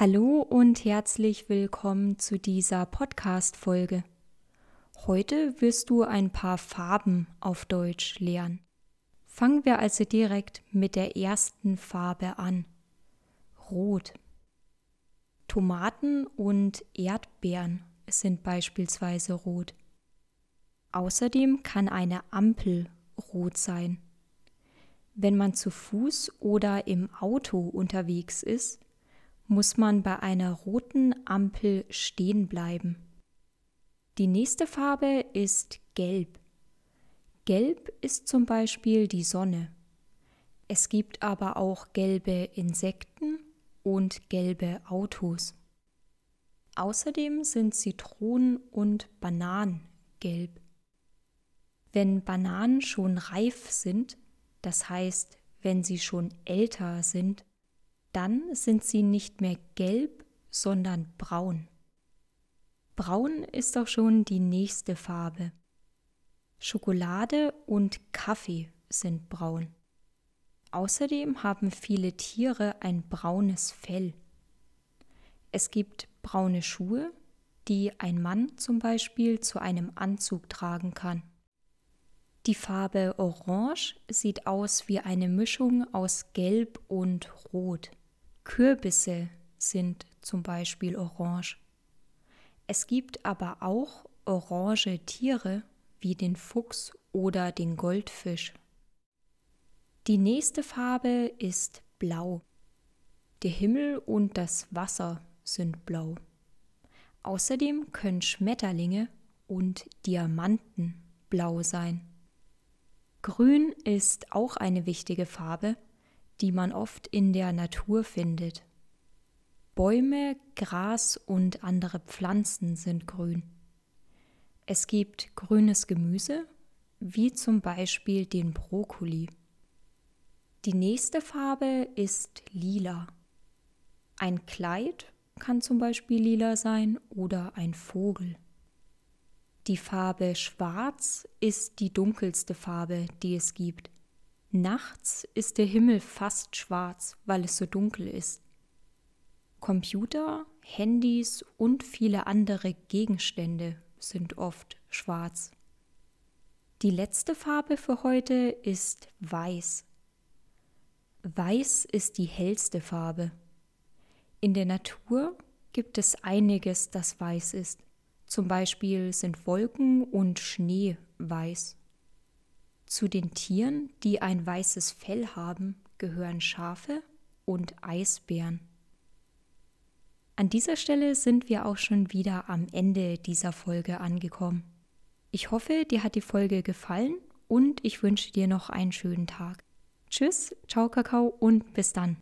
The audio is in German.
Hallo und herzlich willkommen zu dieser Podcast-Folge. Heute wirst du ein paar Farben auf Deutsch lernen. Fangen wir also direkt mit der ersten Farbe an. Rot. Tomaten und Erdbeeren sind beispielsweise rot. Außerdem kann eine Ampel rot sein. Wenn man zu Fuß oder im Auto unterwegs ist, muss man bei einer roten Ampel stehen bleiben. Die nächste Farbe ist Gelb. Gelb ist zum Beispiel die Sonne. Es gibt aber auch gelbe Insekten und gelbe Autos. Außerdem sind Zitronen und Bananen gelb. Wenn Bananen schon reif sind, das heißt, wenn sie schon älter sind, dann sind sie nicht mehr gelb, sondern braun. Braun ist auch schon die nächste Farbe. Schokolade und Kaffee sind braun. Außerdem haben viele Tiere ein braunes Fell. Es gibt braune Schuhe, die ein Mann zum Beispiel zu einem Anzug tragen kann. Die Farbe Orange sieht aus wie eine Mischung aus Gelb und Rot. Kürbisse sind zum Beispiel orange. Es gibt aber auch orange Tiere wie den Fuchs oder den Goldfisch. Die nächste Farbe ist blau. Der Himmel und das Wasser sind blau. Außerdem können Schmetterlinge und Diamanten blau sein. Grün ist auch eine wichtige Farbe, die man oft in der Natur findet. Bäume, Gras und andere Pflanzen sind grün. Es gibt grünes Gemüse, wie zum Beispiel den Brokkoli. Die nächste Farbe ist lila. Ein Kleid kann zum Beispiel lila sein oder ein Vogel. Die Farbe Schwarz ist die dunkelste Farbe, die es gibt. Nachts ist der Himmel fast schwarz, weil es so dunkel ist. Computer, Handys und viele andere Gegenstände sind oft schwarz. Die letzte Farbe für heute ist Weiß. Weiß ist die hellste Farbe. In der Natur gibt es einiges, das weiß ist. Zum Beispiel sind Wolken und Schnee weiß. Zu den Tieren, die ein weißes Fell haben, gehören Schafe und Eisbären. An dieser Stelle sind wir auch schon wieder am Ende dieser Folge angekommen. Ich hoffe, dir hat die Folge gefallen und ich wünsche dir noch einen schönen Tag. Tschüss, ciao Kakao und bis dann.